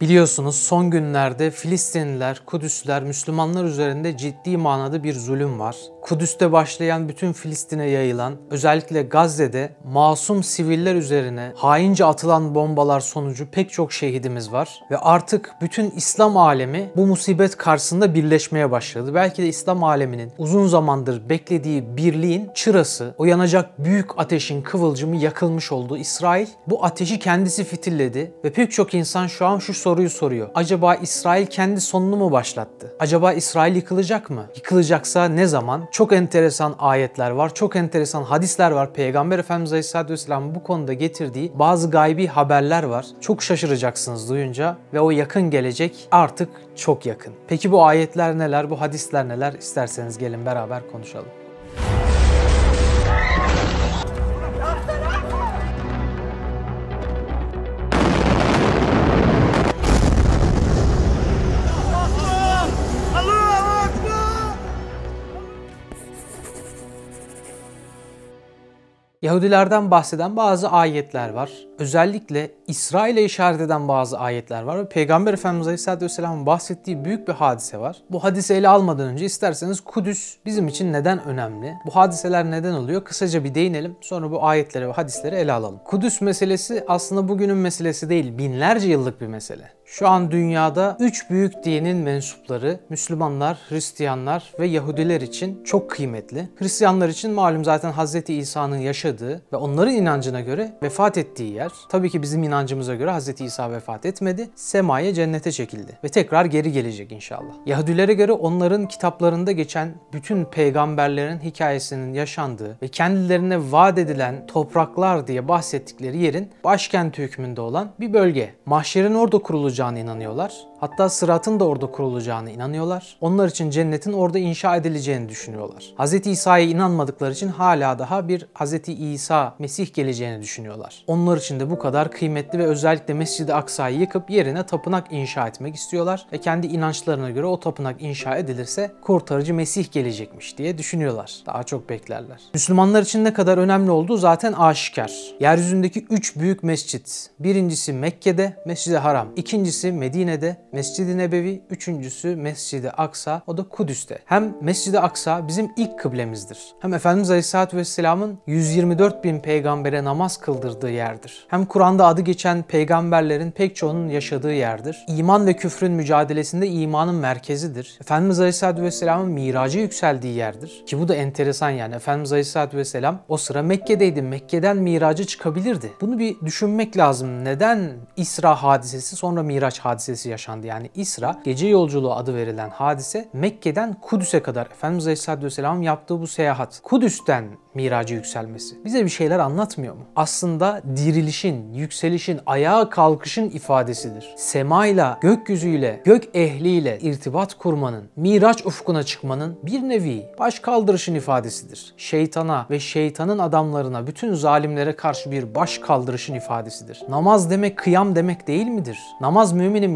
Biliyorsunuz son günlerde Filistinliler, Kudüsler, Müslümanlar üzerinde ciddi manada bir zulüm var. Kudüs'te başlayan bütün Filistin'e yayılan, özellikle Gazze'de masum siviller üzerine haince atılan bombalar sonucu pek çok şehidimiz var. Ve artık bütün İslam alemi bu musibet karşısında birleşmeye başladı. Belki de İslam aleminin uzun zamandır beklediği birliğin çırası, o yanacak büyük ateşin kıvılcımı yakılmış oldu. İsrail bu ateşi kendisi fitilledi ve pek çok insan şu an şu soruyu soruyor. Acaba İsrail kendi sonunu mu başlattı? Acaba İsrail yıkılacak mı? Yıkılacaksa ne zaman? Çok enteresan ayetler var, çok enteresan hadisler var. Peygamber Efendimiz Aleyhisselatü Vesselam bu konuda getirdiği bazı gaybi haberler var. Çok şaşıracaksınız duyunca ve o yakın gelecek artık çok yakın. Peki bu ayetler neler, bu hadisler neler? İsterseniz gelin beraber konuşalım. Yahudilerden bahseden bazı ayetler var. Özellikle İsrail'e işaret eden bazı ayetler var ve Peygamber Efendimiz Aleyhisselatü Vesselam'ın bahsettiği büyük bir hadise var. Bu hadise ele almadan önce isterseniz Kudüs bizim için neden önemli? Bu hadiseler neden oluyor? Kısaca bir değinelim. Sonra bu ayetlere ve hadisleri ele alalım. Kudüs meselesi aslında bugünün meselesi değil, binlerce yıllık bir mesele. Şu an dünyada üç büyük dinin mensupları Müslümanlar, Hristiyanlar ve Yahudiler için çok kıymetli. Hristiyanlar için malum zaten Hz. İsa'nın yaşadığı ve onların inancına göre vefat ettiği yer. Tabii ki bizim inancımıza göre Hz. İsa vefat etmedi. Semaya cennete çekildi ve tekrar geri gelecek inşallah. Yahudilere göre onların kitaplarında geçen bütün peygamberlerin hikayesinin yaşandığı ve kendilerine vaat edilen topraklar diye bahsettikleri yerin başkenti hükmünde olan bir bölge. Mahşerin orada kurulacak kurulacağına inanıyorlar. Hatta sıratın da orada kurulacağına inanıyorlar. Onlar için cennetin orada inşa edileceğini düşünüyorlar. Hz. İsa'ya inanmadıkları için hala daha bir Hz. İsa, Mesih geleceğini düşünüyorlar. Onlar için de bu kadar kıymetli ve özellikle Mescid-i Aksa'yı yıkıp yerine tapınak inşa etmek istiyorlar. Ve kendi inançlarına göre o tapınak inşa edilirse kurtarıcı Mesih gelecekmiş diye düşünüyorlar. Daha çok beklerler. Müslümanlar için ne kadar önemli olduğu zaten aşikar. Yeryüzündeki üç büyük mescit. Birincisi Mekke'de, Mescid-i Haram. İkincisi Medine'de, Mescid-i Nebevi, üçüncüsü Mescid-i Aksa, o da Kudüs'te. Hem Mescid-i Aksa bizim ilk kıblemizdir. Hem Efendimiz Aleyhisselatü Vesselam'ın 124 bin peygambere namaz kıldırdığı yerdir. Hem Kur'an'da adı geçen peygamberlerin pek çoğunun yaşadığı yerdir. İman ve küfrün mücadelesinde imanın merkezidir. Efendimiz Aleyhisselatü Vesselam'ın miraca yükseldiği yerdir. Ki bu da enteresan yani. Efendimiz Aleyhisselatü Vesselam o sıra Mekke'deydi. Mekke'den miraca çıkabilirdi. Bunu bir düşünmek lazım. Neden İsra hadisesi sonra Miraç hadisesi yaşandı? Yaşandı. Yani İsra, gece yolculuğu adı verilen hadise Mekke'den Kudüs'e kadar Efendimiz Aleyhisselatü Vesselam yaptığı bu seyahat. Kudüs'ten miraca yükselmesi. Bize bir şeyler anlatmıyor mu? Aslında dirilişin, yükselişin, ayağa kalkışın ifadesidir. Semayla, gökyüzüyle, gök ehliyle irtibat kurmanın, miraç ufkuna çıkmanın bir nevi baş kaldırışın ifadesidir. Şeytana ve şeytanın adamlarına, bütün zalimlere karşı bir baş kaldırışın ifadesidir. Namaz demek kıyam demek değil midir? Namaz müminin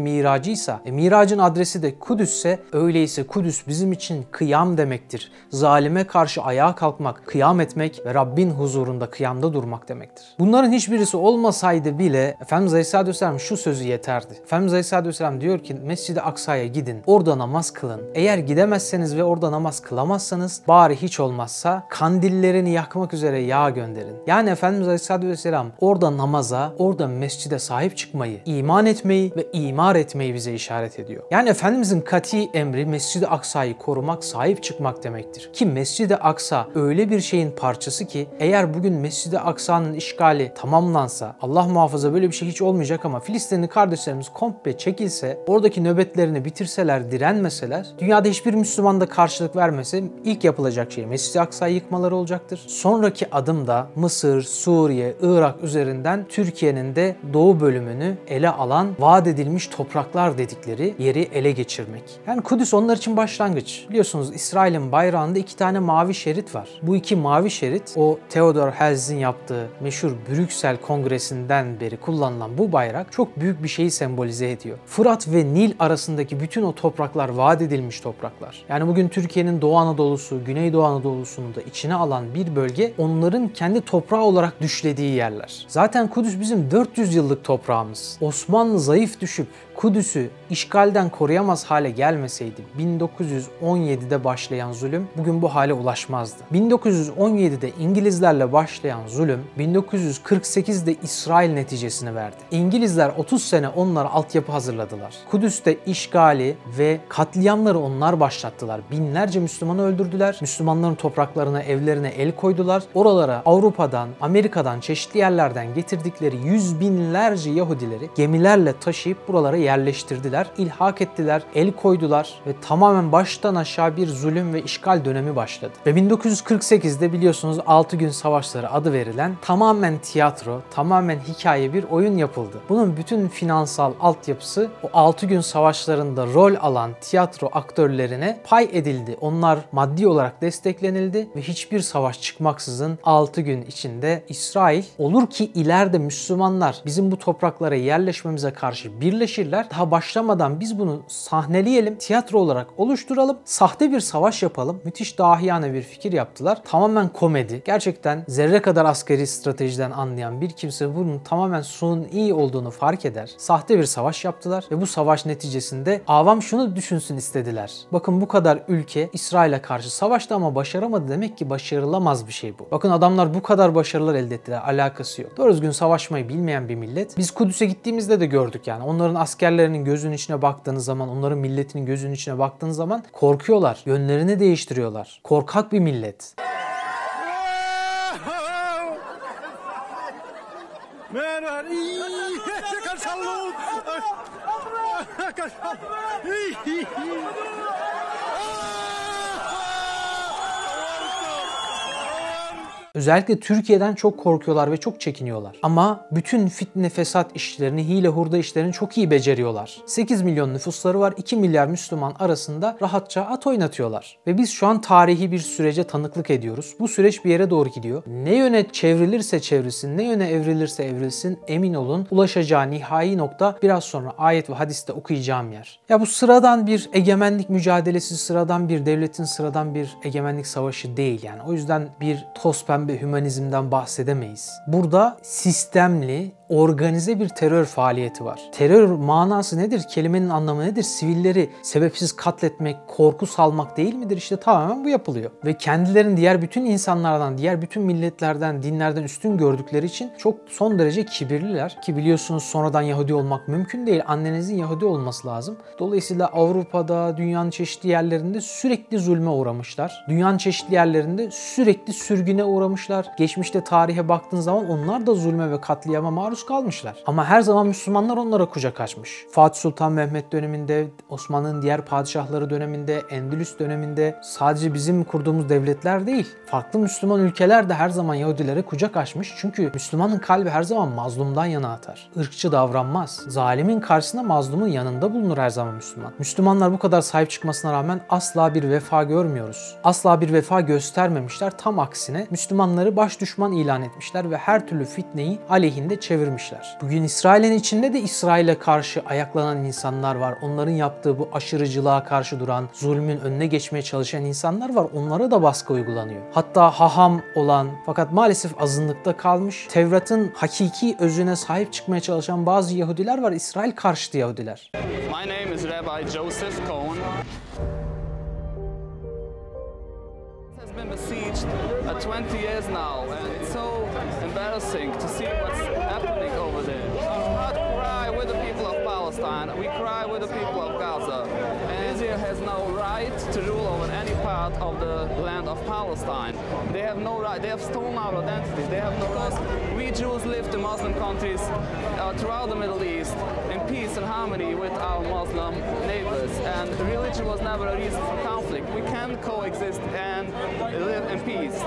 miracıysa, e, miracın adresi de Kudüs'se öyleyse Kudüs bizim için kıyam demektir. Zalime karşı ayağa kalkmak, kıyam etmek ve Rabbin huzurunda kıyamda durmak demektir. Bunların hiçbirisi olmasaydı bile Efendimiz Aleyhisselatü Vesselam şu sözü yeterdi. Efendimiz Aleyhisselatü Vesselam diyor ki Mescid-i Aksa'ya gidin, orada namaz kılın. Eğer gidemezseniz ve orada namaz kılamazsanız bari hiç olmazsa kandillerini yakmak üzere yağ gönderin. Yani Efendimiz Aleyhisselatü Vesselam orada namaza, orada mescide sahip çıkmayı, iman etmeyi ve imar etmeyi bize işaret ediyor. Yani Efendimizin kati emri Mescid-i Aksa'yı korumak, sahip çıkmak demektir. Ki Mescid-i Aksa öyle bir şeyin parçası ki eğer bugün Mescid-i Aksa'nın işgali tamamlansa Allah muhafaza böyle bir şey hiç olmayacak ama Filistinli kardeşlerimiz komple çekilse oradaki nöbetlerini bitirseler direnmeseler dünyada hiçbir Müslüman da karşılık vermese ilk yapılacak şey Mescid-i Aksa'yı yıkmaları olacaktır. Sonraki adım da Mısır, Suriye, Irak üzerinden Türkiye'nin de doğu bölümünü ele alan vaat edilmiş topraklar dedikleri yeri ele geçirmek. Yani Kudüs onlar için başlangıç. Biliyorsunuz İsrail'in bayrağında iki tane mavi şerit var. Bu iki mavi şerit o Theodor Herzl'in yaptığı meşhur Brüksel Kongresi'nden beri kullanılan bu bayrak çok büyük bir şeyi sembolize ediyor. Fırat ve Nil arasındaki bütün o topraklar vaat edilmiş topraklar. Yani bugün Türkiye'nin Doğu Anadolu'su, Güneydoğu Anadolu'sunu da içine alan bir bölge onların kendi toprağı olarak düşlediği yerler. Zaten Kudüs bizim 400 yıllık toprağımız. Osmanlı zayıf düşüp Kudüs'ü işgalden koruyamaz hale gelmeseydi 1917'de başlayan zulüm bugün bu hale ulaşmazdı. 1917'de İngilizlerle başlayan zulüm 1948'de İsrail neticesini verdi. İngilizler 30 sene onlara altyapı hazırladılar. Kudüs'te işgali ve katliamları onlar başlattılar. Binlerce Müslümanı öldürdüler. Müslümanların topraklarına, evlerine el koydular. Oralara Avrupa'dan, Amerika'dan, çeşitli yerlerden getirdikleri yüz binlerce Yahudileri gemilerle taşıyıp buralara yerleştirdiler. ilhak ettiler, el koydular ve tamamen baştan aşağı bir zulüm ve işgal dönemi başladı. Ve 1948'de biliyorsunuz 6 gün savaşları adı verilen tamamen tiyatro, tamamen hikaye bir oyun yapıldı. Bunun bütün finansal altyapısı o 6 gün savaşlarında rol alan tiyatro aktörlerine pay edildi. Onlar maddi olarak desteklenildi ve hiçbir savaş çıkmaksızın 6 gün içinde İsrail olur ki ileride Müslümanlar bizim bu topraklara yerleşmemize karşı birleşirler. Daha başlamadan biz bunu sahneleyelim, tiyatro olarak oluşturalım, sahte bir savaş yapalım. Müthiş dahiyane bir fikir yaptılar. Tamamen komedi. Gerçekten zerre kadar askeri stratejiden anlayan bir kimse bunun tamamen suni olduğunu fark eder. Sahte bir savaş yaptılar ve bu savaş neticesinde avam şunu düşünsün istediler. Bakın bu kadar ülke İsrail'e karşı savaştı ama başaramadı demek ki başarılamaz bir şey bu. Bakın adamlar bu kadar başarılar elde ettiler. Alakası yok. Doğru düzgün savaşmayı bilmeyen bir millet. Biz Kudüs'e gittiğimizde de gördük yani. Onların askerlerinin gözünün içine baktığınız zaman, onların milletinin gözünün içine baktığınız zaman korkuyorlar. Yönlerini değiştiriyorlar. Korkak bir millet. Özellikle Türkiye'den çok korkuyorlar ve çok çekiniyorlar. Ama bütün fitne fesat işlerini, hile hurda işlerini çok iyi beceriyorlar. 8 milyon nüfusları var, 2 milyar Müslüman arasında rahatça at oynatıyorlar. Ve biz şu an tarihi bir sürece tanıklık ediyoruz. Bu süreç bir yere doğru gidiyor. Ne yöne çevrilirse çevrilsin, ne yöne evrilirse evrilsin emin olun ulaşacağı nihai nokta biraz sonra ayet ve hadiste okuyacağım yer. Ya bu sıradan bir egemenlik mücadelesi, sıradan bir devletin sıradan bir egemenlik savaşı değil yani. O yüzden bir toz pembe ve hümanizmden bahsedemeyiz. Burada sistemli, organize bir terör faaliyeti var. Terör manası nedir? Kelimenin anlamı nedir? Sivilleri sebepsiz katletmek, korku salmak değil midir? İşte tamamen bu yapılıyor. Ve kendilerini diğer bütün insanlardan, diğer bütün milletlerden, dinlerden üstün gördükleri için çok son derece kibirliler. Ki biliyorsunuz sonradan Yahudi olmak mümkün değil. Annenizin Yahudi olması lazım. Dolayısıyla Avrupa'da, dünyanın çeşitli yerlerinde sürekli zulme uğramışlar. Dünyanın çeşitli yerlerinde sürekli sürgüne uğramışlar. Geçmişte tarihe baktığın zaman onlar da zulme ve katliama maruz kalmışlar. Ama her zaman Müslümanlar onlara kucak açmış. Fatih Sultan Mehmet döneminde, Osmanlı'nın diğer padişahları döneminde, Endülüs döneminde sadece bizim kurduğumuz devletler değil. Farklı Müslüman ülkeler de her zaman Yahudilere kucak açmış. Çünkü Müslümanın kalbi her zaman mazlumdan yana atar. Irkçı davranmaz. Zalimin karşısında mazlumun yanında bulunur her zaman Müslüman. Müslümanlar bu kadar sahip çıkmasına rağmen asla bir vefa görmüyoruz. Asla bir vefa göstermemişler. Tam aksine Müslümanları baş düşman ilan etmişler ve her türlü fitneyi aleyhinde çevirmişler çevirmişler. Bugün İsrail'in içinde de İsrail'e karşı ayaklanan insanlar var. Onların yaptığı bu aşırıcılığa karşı duran, zulmün önüne geçmeye çalışan insanlar var. Onlara da baskı uygulanıyor. Hatta haham olan fakat maalesef azınlıkta kalmış, Tevrat'ın hakiki özüne sahip çıkmaya çalışan bazı Yahudiler var. İsrail karşıtı Yahudiler. My name is Rabbi Joseph Cohen. been besieged uh, 20 years now, and it's so embarrassing to see what's with the people of Gaza. And Israel has no right to rule over any part of the land of Palestine. They have no right, they have stolen our identity, they have no right. We Jews live in Muslim countries uh, throughout the Middle East in peace and harmony with our Muslim neighbors. And religion was never a reason for conflict. We can coexist and live in peace.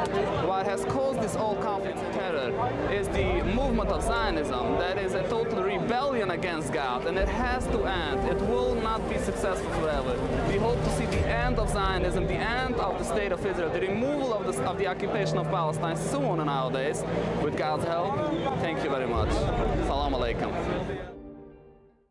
What has caused this all conflict and terror is the movement of Zionism that is a total rebellion against God and it has to end. It will not be successful forever. We hope to see the end of Zionism, the end of the state of Israel, the removal of the, of the occupation of Palestine soon nowadays. With God's help, thank you very much. Salam alaikum.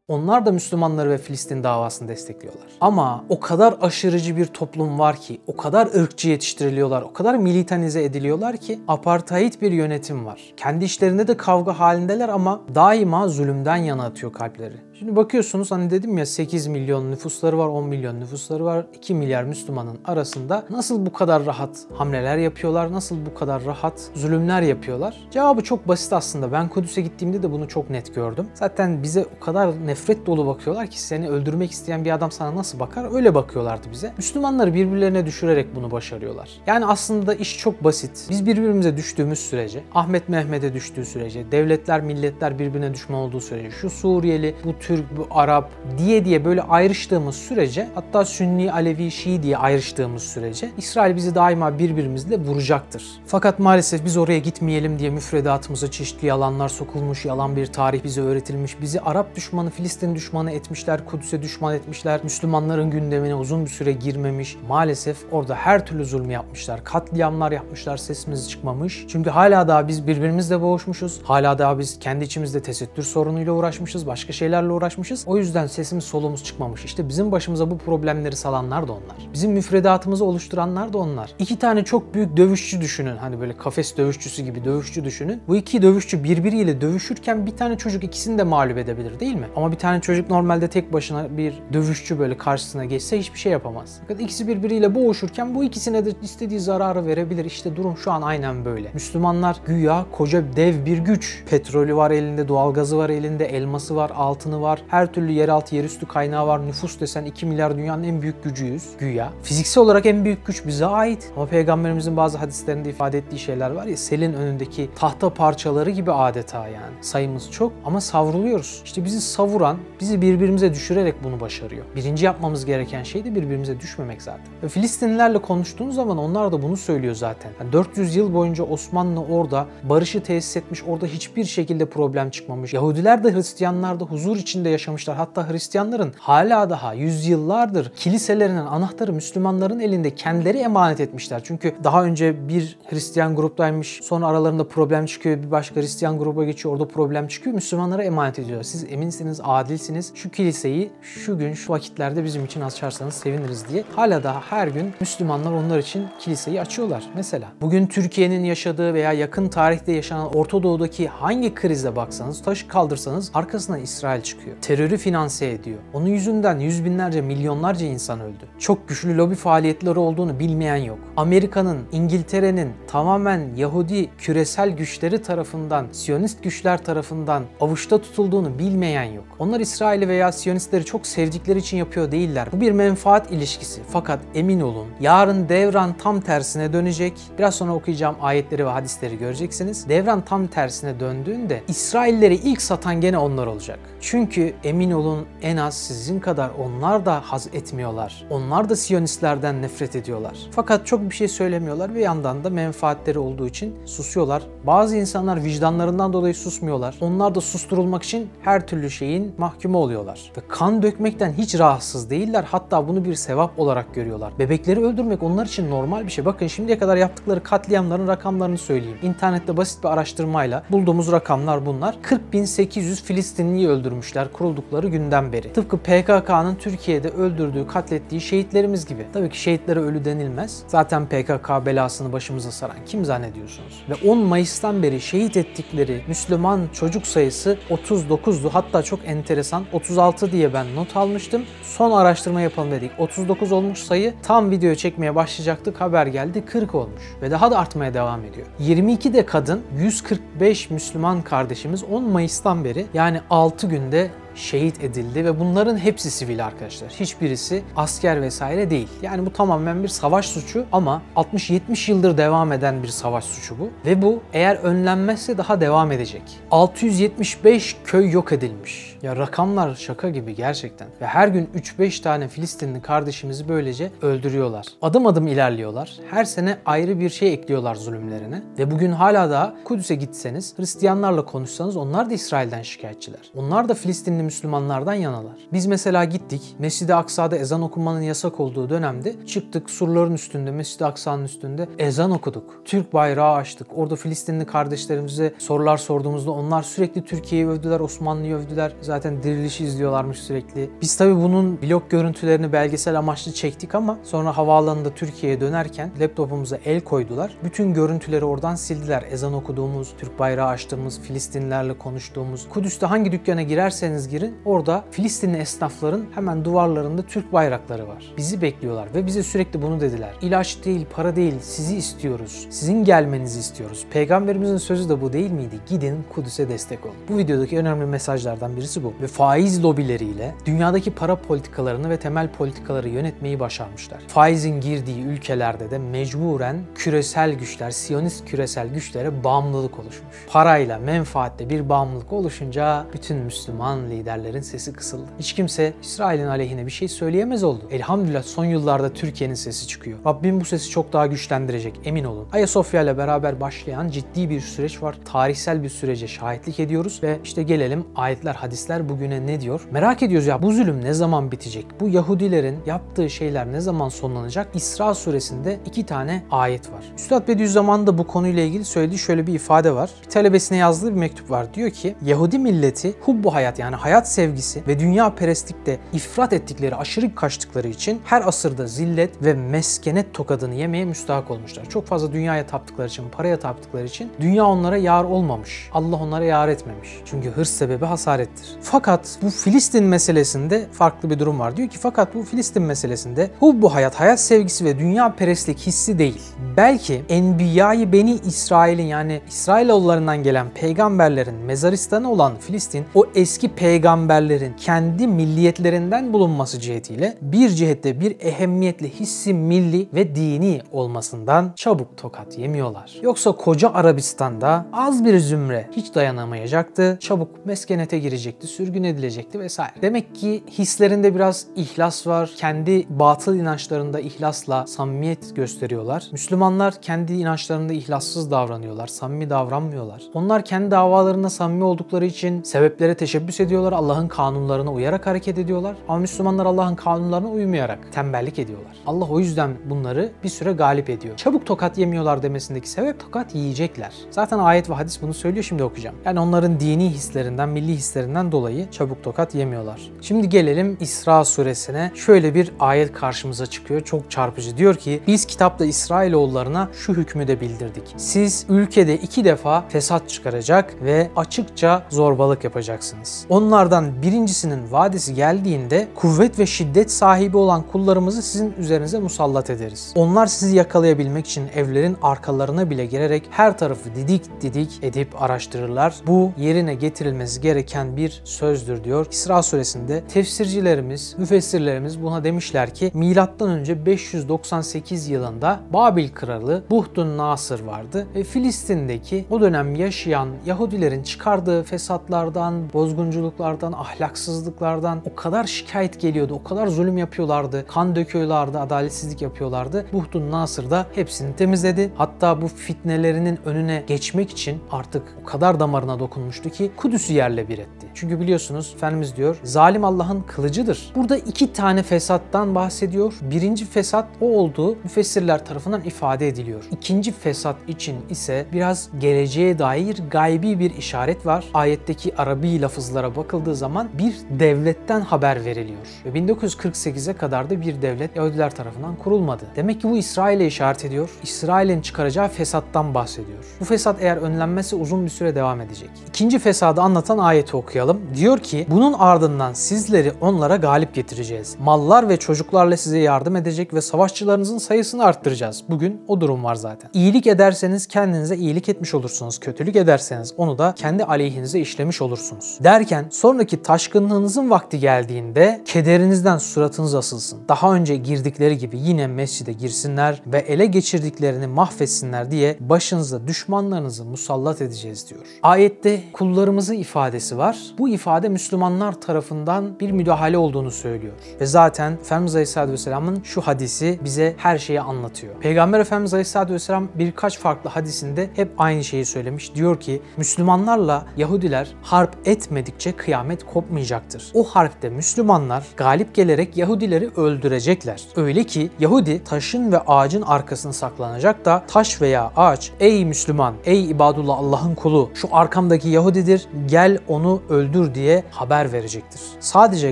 Onlar da Müslümanları ve Filistin davasını destekliyorlar. Ama o kadar aşırıcı bir toplum var ki, o kadar ırkçı yetiştiriliyorlar, o kadar militanize ediliyorlar ki apartheid bir yönetim var. Kendi işlerinde de kavga halindeler ama daima zulümden yana atıyor kalpleri. Şimdi bakıyorsunuz hani dedim ya 8 milyon nüfusları var, 10 milyon nüfusları var. 2 milyar Müslümanın arasında nasıl bu kadar rahat hamleler yapıyorlar? Nasıl bu kadar rahat zulümler yapıyorlar? Cevabı çok basit aslında. Ben Kudüs'e gittiğimde de bunu çok net gördüm. Zaten bize o kadar nefret dolu bakıyorlar ki seni öldürmek isteyen bir adam sana nasıl bakar? Öyle bakıyorlardı bize. Müslümanları birbirlerine düşürerek bunu başarıyorlar. Yani aslında iş çok basit. Biz birbirimize düştüğümüz sürece, Ahmet Mehmet'e düştüğü sürece, devletler, milletler birbirine düşman olduğu sürece, şu Suriyeli, bu Türk, bu Arap diye diye böyle ayrıştığımız sürece, hatta Sünni, Alevi, Şii diye ayrıştığımız sürece İsrail bizi daima birbirimizle vuracaktır. Fakat maalesef biz oraya gitmeyelim diye müfredatımıza çeşitli yalanlar sokulmuş, yalan bir tarih bize öğretilmiş. Bizi Arap düşmanı, Filistin düşmanı etmişler, Kudüs'e düşman etmişler. Müslümanların gündemine uzun bir süre girmemiş. Maalesef orada her türlü zulmü yapmışlar. Katliamlar yapmışlar, sesimiz çıkmamış. Çünkü hala daha biz birbirimizle boğuşmuşuz. Hala daha biz kendi içimizde tesettür sorunuyla uğraşmışız, başka şeylerle uğraşmışız. O yüzden sesimiz solumuz çıkmamış. İşte bizim başımıza bu problemleri salanlar da onlar. Bizim müfredatımızı oluşturanlar da onlar. İki tane çok büyük dövüşçü düşünün. Hani böyle kafes dövüşçüsü gibi dövüşçü düşünün. Bu iki dövüşçü birbiriyle dövüşürken bir tane çocuk ikisini de mağlup edebilir değil mi? Ama bir tane çocuk normalde tek başına bir dövüşçü böyle karşısına geçse hiçbir şey yapamaz. Fakat ikisi birbiriyle boğuşurken bu ikisine de istediği zararı verebilir. İşte durum şu an aynen böyle. Müslümanlar güya koca dev bir güç. Petrolü var elinde, doğalgazı var elinde, elması var, altını var. Her türlü yeraltı, yerüstü kaynağı var. Nüfus desen 2 milyar dünyanın en büyük gücüyüz güya. Fiziksel olarak en büyük güç bize ait. Ama peygamberimizin bazı hadislerinde ifade ettiği şeyler var ya selin önündeki tahta parçaları gibi adeta yani. Sayımız çok ama savruluyoruz. İşte bizi savuran, bizi birbirimize düşürerek bunu başarıyor. Birinci yapmamız gereken şey de birbirimize düşmemek zaten. Ve Filistinlilerle konuştuğunuz zaman onlar da bunu söylüyor zaten. Yani 400 yıl boyunca Osmanlı orada barışı tesis etmiş, orada hiçbir şekilde problem çıkmamış. Yahudiler de Hristiyanlar da huzur içinde yaşamışlar. Hatta Hristiyanların hala daha yüzyıllardır kiliselerinin anahtarı Müslümanların elinde kendileri emanet etmişler. Çünkü daha önce bir Hristiyan gruptaymış, sonra aralarında problem çıkıyor, bir başka Hristiyan gruba geçiyor, orada problem çıkıyor. Müslümanlara emanet ediyor. Siz eminsiniz, adilsiniz. Şu kiliseyi şu gün, şu vakitlerde bizim için açarsanız seviniriz diye. Hala daha her gün Müslümanlar onlar için kiliseyi açıyorlar. Mesela bugün Türkiye'nin yaşadığı veya yakın tarihte yaşanan Orta Doğu'daki hangi krize baksanız, taş kaldırsanız arkasına İsrail çıkıyor. Terörü finanse ediyor. Onun yüzünden yüz binlerce, milyonlarca insan öldü. Çok güçlü lobi faaliyetleri olduğunu bilmeyen yok. Amerika'nın, İngiltere'nin tamamen Yahudi küresel güçleri tarafından, Siyonist güçler tarafından avuçta tutulduğunu bilmeyen yok. Onlar İsrail'i veya Siyonistleri çok sevdikleri için yapıyor değiller. Bu bir menfaat ilişkisi. Fakat emin olun yarın devran tam tersine dönecek. Biraz sonra okuyacağım ayetleri ve hadisleri göreceksiniz. Devran tam tersine döndüğünde İsrailleri ilk satan gene onlar olacak. Çünkü emin olun en az sizin kadar onlar da haz etmiyorlar. Onlar da Siyonistlerden nefret ediyorlar. Fakat çok bir şey söylemiyorlar ve yandan da menfaatleri olduğu için susuyorlar. Bazı insanlar vicdanlarından dolayı susmuyorlar. Onlar da susturulmak için her türlü şeyin mahkumu oluyorlar. Ve kan dökmekten hiç rahatsız değiller. Hatta bunu bir sevap olarak görüyorlar. Bebekleri öldürmek onlar için normal bir şey. Bakın şimdiye kadar yaptıkları katliamların rakamlarını söyleyeyim. İnternette basit bir araştırmayla bulduğumuz rakamlar bunlar. 40.800 Filistinliyi öldürmüşler kuruldukları günden beri. Tıpkı PKK'nın Türkiye'de öldürdüğü, katlettiği şehitlerimiz gibi. Tabii ki şehitlere ölü denilmez. Zaten PKK belasını başımıza saran kim zannediyorsunuz? Ve 10 Mayıs'tan beri şehit ettikleri Müslüman çocuk sayısı 39'du. Hatta çok enteresan 36 diye ben not almıştım. Son araştırma yapalım dedik. 39 olmuş sayı tam video çekmeye başlayacaktık haber geldi 40 olmuş. Ve daha da artmaya devam ediyor. 22 de kadın 145 Müslüman kardeşimiz 10 Mayıs'tan beri yani 6 günde şehit edildi ve bunların hepsi sivil arkadaşlar. Hiçbirisi asker vesaire değil. Yani bu tamamen bir savaş suçu ama 60-70 yıldır devam eden bir savaş suçu bu. Ve bu eğer önlenmezse daha devam edecek. 675 köy yok edilmiş. Ya rakamlar şaka gibi gerçekten. Ve her gün 3-5 tane Filistinli kardeşimizi böylece öldürüyorlar. Adım adım ilerliyorlar. Her sene ayrı bir şey ekliyorlar zulümlerine. Ve bugün hala daha Kudüs'e gitseniz, Hristiyanlarla konuşsanız onlar da İsrail'den şikayetçiler. Onlar da Filistinli Müslümanlardan yanalar. Biz mesela gittik Mescid-i Aksa'da ezan okumanın yasak olduğu dönemde çıktık surların üstünde Mescid-i Aksa'nın üstünde ezan okuduk. Türk bayrağı açtık. Orada Filistinli kardeşlerimize sorular sorduğumuzda onlar sürekli Türkiye'yi övdüler, Osmanlı'yı övdüler. Zaten dirilişi izliyorlarmış sürekli. Biz tabii bunun blok görüntülerini belgesel amaçlı çektik ama sonra havaalanında Türkiye'ye dönerken laptopumuza el koydular. Bütün görüntüleri oradan sildiler. Ezan okuduğumuz, Türk bayrağı açtığımız, Filistinlerle konuştuğumuz. Kudüs'te hangi dükkana girerseniz girin. Orada Filistinli esnafların hemen duvarlarında Türk bayrakları var. Bizi bekliyorlar ve bize sürekli bunu dediler. İlaç değil, para değil, sizi istiyoruz. Sizin gelmenizi istiyoruz. Peygamberimizin sözü de bu değil miydi? Gidin Kudüs'e destek olun. Bu videodaki önemli mesajlardan birisi bu. Ve faiz lobileriyle dünyadaki para politikalarını ve temel politikaları yönetmeyi başarmışlar. Faizin girdiği ülkelerde de mecburen küresel güçler, siyonist küresel güçlere bağımlılık oluşmuş. Parayla, menfaatle bir bağımlılık oluşunca bütün Müslüman liderlerin sesi kısıldı. Hiç kimse İsrail'in aleyhine bir şey söyleyemez oldu. Elhamdülillah son yıllarda Türkiye'nin sesi çıkıyor. Rabbim bu sesi çok daha güçlendirecek emin olun. Ayasofya ile beraber başlayan ciddi bir süreç var. Tarihsel bir sürece şahitlik ediyoruz ve işte gelelim ayetler, hadisler bugüne ne diyor? Merak ediyoruz ya bu zulüm ne zaman bitecek? Bu Yahudilerin yaptığı şeyler ne zaman sonlanacak? İsra suresinde iki tane ayet var. Üstad Bediüzzaman da bu konuyla ilgili söylediği şöyle bir ifade var. Bir talebesine yazdığı bir mektup var. Diyor ki Yahudi milleti hubbu hayat yani hayat sevgisi ve dünya perestlikte ifrat ettikleri, aşırı kaçtıkları için her asırda zillet ve meskenet tokadını yemeye müstahak olmuşlar. Çok fazla dünyaya taptıkları için, paraya taptıkları için dünya onlara yar olmamış. Allah onlara yar etmemiş. Çünkü hırs sebebi hasarettir. Fakat bu Filistin meselesinde farklı bir durum var. Diyor ki fakat bu Filistin meselesinde hubbu hayat, hayat sevgisi ve dünya perestlik hissi değil. Belki Enbiya'yı Beni İsrail'in yani İsrailoğullarından gelen peygamberlerin mezaristanı olan Filistin o eski peygamberlerin kendi milliyetlerinden bulunması cihetiyle bir cihette bir ehemmiyetli hissi milli ve dini olmasından çabuk tokat yemiyorlar. Yoksa koca Arabistan'da az bir zümre hiç dayanamayacaktı. Çabuk meskenete girecekti, sürgün edilecekti vesaire. Demek ki hislerinde biraz ihlas var. Kendi batıl inançlarında ihlasla samimiyet gösteriyorlar. Müslümanlar kendi inançlarında ihlassız davranıyorlar, samimi davranmıyorlar. Onlar kendi davalarında samimi oldukları için sebeplere teşebbüs ediyorlar, Allah'ın kanunlarına uyarak hareket ediyorlar. Ama Müslümanlar Allah'ın kanunlarına uymayarak tembellik ediyorlar. Allah o yüzden bunları bir süre galip ediyor. Çabuk tokat yemiyorlar demesindeki sebep tokat yiyecekler. Zaten ayet ve hadis bunu söylüyor şimdi okuyacağım. Yani onların dini hislerinden, milli hislerinden dolayı çabuk tokat yemiyorlar. Şimdi gelelim İsra suresine. Şöyle bir ayet karşımıza çıkıyor. Çok çarpıcı. Diyor ki biz kitapta İsrailoğullarına şu hükmü de bildirdik. Siz ülkede iki defa fesat çıkaracak ve açıkça zorbalık yapacaksınız. Onlardan birincisinin vadesi geldiğinde kuvvet ve şiddet sahibi olan kullarımızı sizin üzerinize musallat ederiz. Onlar sizi yakalayabilmek için evlerin arkalarına bile girerek her tarafı didik didik edip araştırırlar. Bu yerine getirilmesi gereken bir sözdür diyor. İsra suresinde tefsircilerimiz, müfessirlerimiz buna demişler ki milattan önce 598 yılında Babil kralı Buhtun Nasır vardı ve Filistin'deki o dönem yaşayan Yahudilerin çıkardığı fesatlardan, bozgunculuklardan, ahlaksızlıklardan o kadar şikayet geliyordu, o kadar zulüm yapıyorlardı, kan döküyorlardı, adaletsizlik yapıyorlardı. Buhtun Nasır da hepsini temizledi. Hatta bu fitnelerinin önüne geçmek için artık o kadar damarına dokunmuştu ki Kudüs'ü yerle bir etti. Çünkü biliyorsunuz Efendimiz diyor zalim Allah'ın kılıcıdır. Burada iki tane fesattan bahsediyor. Birinci fesat o olduğu müfessirler tarafından ifade ediliyor. İkinci fesat için ise biraz geleceğe dair gaybi bir işaret var. Ayetteki Arabi lafızlara bakıldığı zaman bir devletten haber veriliyor. Ve 1948'e kadar da bir devlet Yahudiler tarafından kurulmadı. Demek ki bu İsrail'e işaret ediyor. İsrail'in çıkaracağı fesattan bahsediyor. Bu fesat eğer önlenmezse uzun bir süre devam edecek. İkinci fesadı anlatan ayeti okuyalım. Diyor ki bunun ardından sizleri onlara galip getireceğiz. Mallar ve çocuklarla size yardım edecek ve savaşçılarınızın sayısını arttıracağız. Bugün o durum var zaten. İyilik ederseniz kendinize iyilik etmiş olursunuz. Kötülük ederseniz onu da kendi aleyhinize işlemiş olursunuz. Derken sonraki taşkınlığınızın vakti geldiğinde kederinizden suratınız asılsın. Daha önce girdikleri gibi yine mescide girsinler ve ele geçirdiklerini mahvetsinler diye başınıza düşmanlarınızı musallat edeceğiz diyor. Ayette kullarımızı ifadesi var. Bu ifade Müslümanlar tarafından bir müdahale olduğunu söylüyor. Ve zaten Efendimiz Aleyhisselatü Vesselam'ın şu hadisi bize her şeyi anlatıyor. Peygamber Efendimiz Aleyhisselatü Vesselam birkaç farklı hadisinde hep aynı şeyi söylemiş. Diyor ki Müslümanlarla Yahudiler harp etmedikçe kıyamet kopmayacaktır. O harpte Müslümanlar galip gelerek Yahudileri öldürecekler. Öyle ki Yahudi taşın ve ağacın arkasına saklanacak da taş veya ağaç ey Müslüman, ey ibadullah Allah'ın kulu şu arkamdaki Yahudidir gel onu öldür diye haber verecektir. Sadece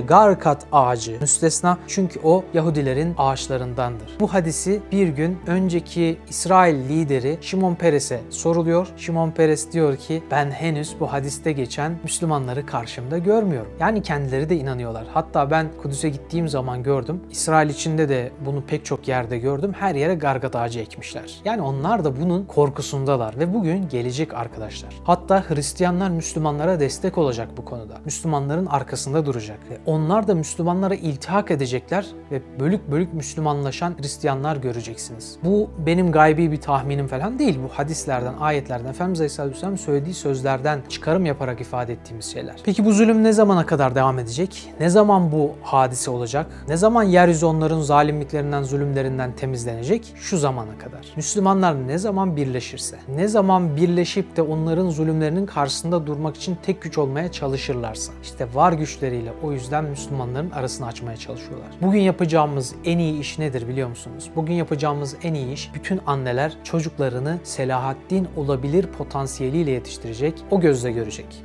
Garkat ağacı müstesna çünkü o Yahudilerin ağaçlarındandır. Bu hadisi bir gün önceki İsrail lideri Şimon Peres'e soruluyor. Şimon Peres diyor ki ben henüz bu hadiste geçen Müslümanları karşımda da görmüyorum. Yani kendileri de inanıyorlar. Hatta ben Kudüs'e gittiğim zaman gördüm. İsrail içinde de bunu pek çok yerde gördüm. Her yere gargat ağacı ekmişler. Yani onlar da bunun korkusundalar ve bugün gelecek arkadaşlar. Hatta Hristiyanlar Müslümanlara destek olacak bu konuda. Müslümanların arkasında duracak. Ve onlar da Müslümanlara iltihak edecekler ve bölük bölük Müslümanlaşan Hristiyanlar göreceksiniz. Bu benim gaybi bir tahminim falan değil. Bu hadislerden, ayetlerden, Efendimiz Aleyhisselam söylediği sözlerden çıkarım yaparak ifade ettiğimiz şeyler. Peki bu zulüm ne zamana kadar devam edecek? Ne zaman bu hadise olacak? Ne zaman yeryüzü onların zalimliklerinden, zulümlerinden temizlenecek? Şu zamana kadar. Müslümanlar ne zaman birleşirse, ne zaman birleşip de onların zulümlerinin karşısında durmak için tek güç olmaya çalışırlarsa, işte var güçleriyle o yüzden Müslümanların arasını açmaya çalışıyorlar. Bugün yapacağımız en iyi iş nedir biliyor musunuz? Bugün yapacağımız en iyi iş bütün anneler çocuklarını Selahaddin olabilir potansiyeliyle yetiştirecek, o gözle görecek.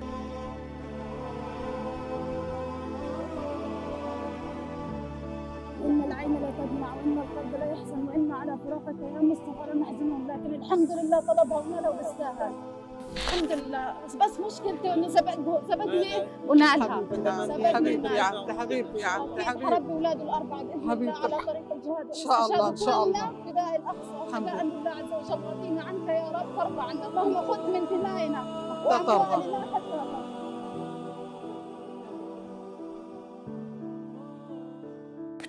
الحمد لله. بس مشكلتي إنه سبق سبقني ونالها. حبيبي. حبيبي. يا عبد حبيبي. يا عبد حبيبي. حربي أولاد الأربعة بإذن. الله على طريق الجهاد إن شاء الله، إن شاء الله. فداء الأقصى فداء لله. عز وجل. رضينا عنك يا رب فارضى عنا اللهم خذ من ترضى. واموالنا حتى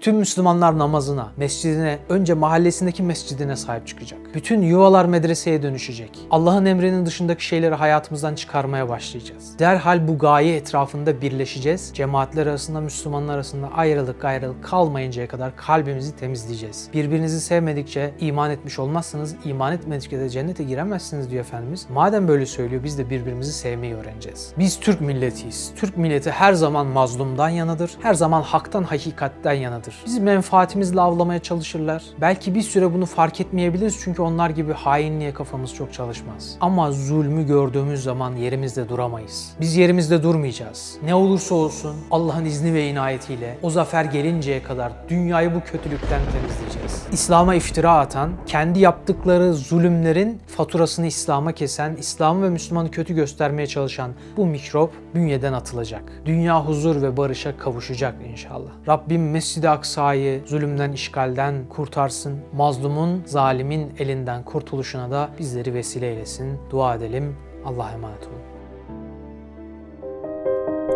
Tüm Müslümanlar namazına, mescidine, önce mahallesindeki mescidine sahip çıkacak. Bütün yuvalar medreseye dönüşecek. Allah'ın emrinin dışındaki şeyleri hayatımızdan çıkarmaya başlayacağız. Derhal bu gaye etrafında birleşeceğiz. Cemaatler arasında, Müslümanlar arasında ayrılık ayrılık kalmayıncaya kadar kalbimizi temizleyeceğiz. Birbirinizi sevmedikçe iman etmiş olmazsanız, iman etmedikçe de cennete giremezsiniz diyor Efendimiz. Madem böyle söylüyor biz de birbirimizi sevmeyi öğreneceğiz. Biz Türk milletiyiz. Türk milleti her zaman mazlumdan yanadır. Her zaman haktan, hakikatten yanadır. Bizi menfaatimizle avlamaya çalışırlar. Belki bir süre bunu fark etmeyebiliriz çünkü onlar gibi hainliğe kafamız çok çalışmaz. Ama zulmü gördüğümüz zaman yerimizde duramayız. Biz yerimizde durmayacağız. Ne olursa olsun Allah'ın izni ve inayetiyle o zafer gelinceye kadar dünyayı bu kötülükten temizleyeceğiz. İslam'a iftira atan, kendi yaptıkları zulümlerin faturasını İslam'a kesen, İslam'ı ve Müslümanı kötü göstermeye çalışan bu mikrop bünyeden atılacak. Dünya huzur ve barışa kavuşacak inşallah. Rabbim Mescid-i Aksa'yı zulümden, işgalden kurtarsın. Mazlumun, zalimin elinden kurtuluşuna da bizleri vesile eylesin. Dua edelim. Allah'a emanet olun.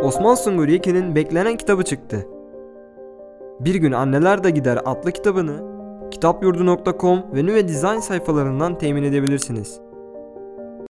Osman Sungur Yekin'in beklenen kitabı çıktı. Bir gün Anneler de Gider adlı kitabını kitapyurdu.com ve Nüve Design sayfalarından temin edebilirsiniz.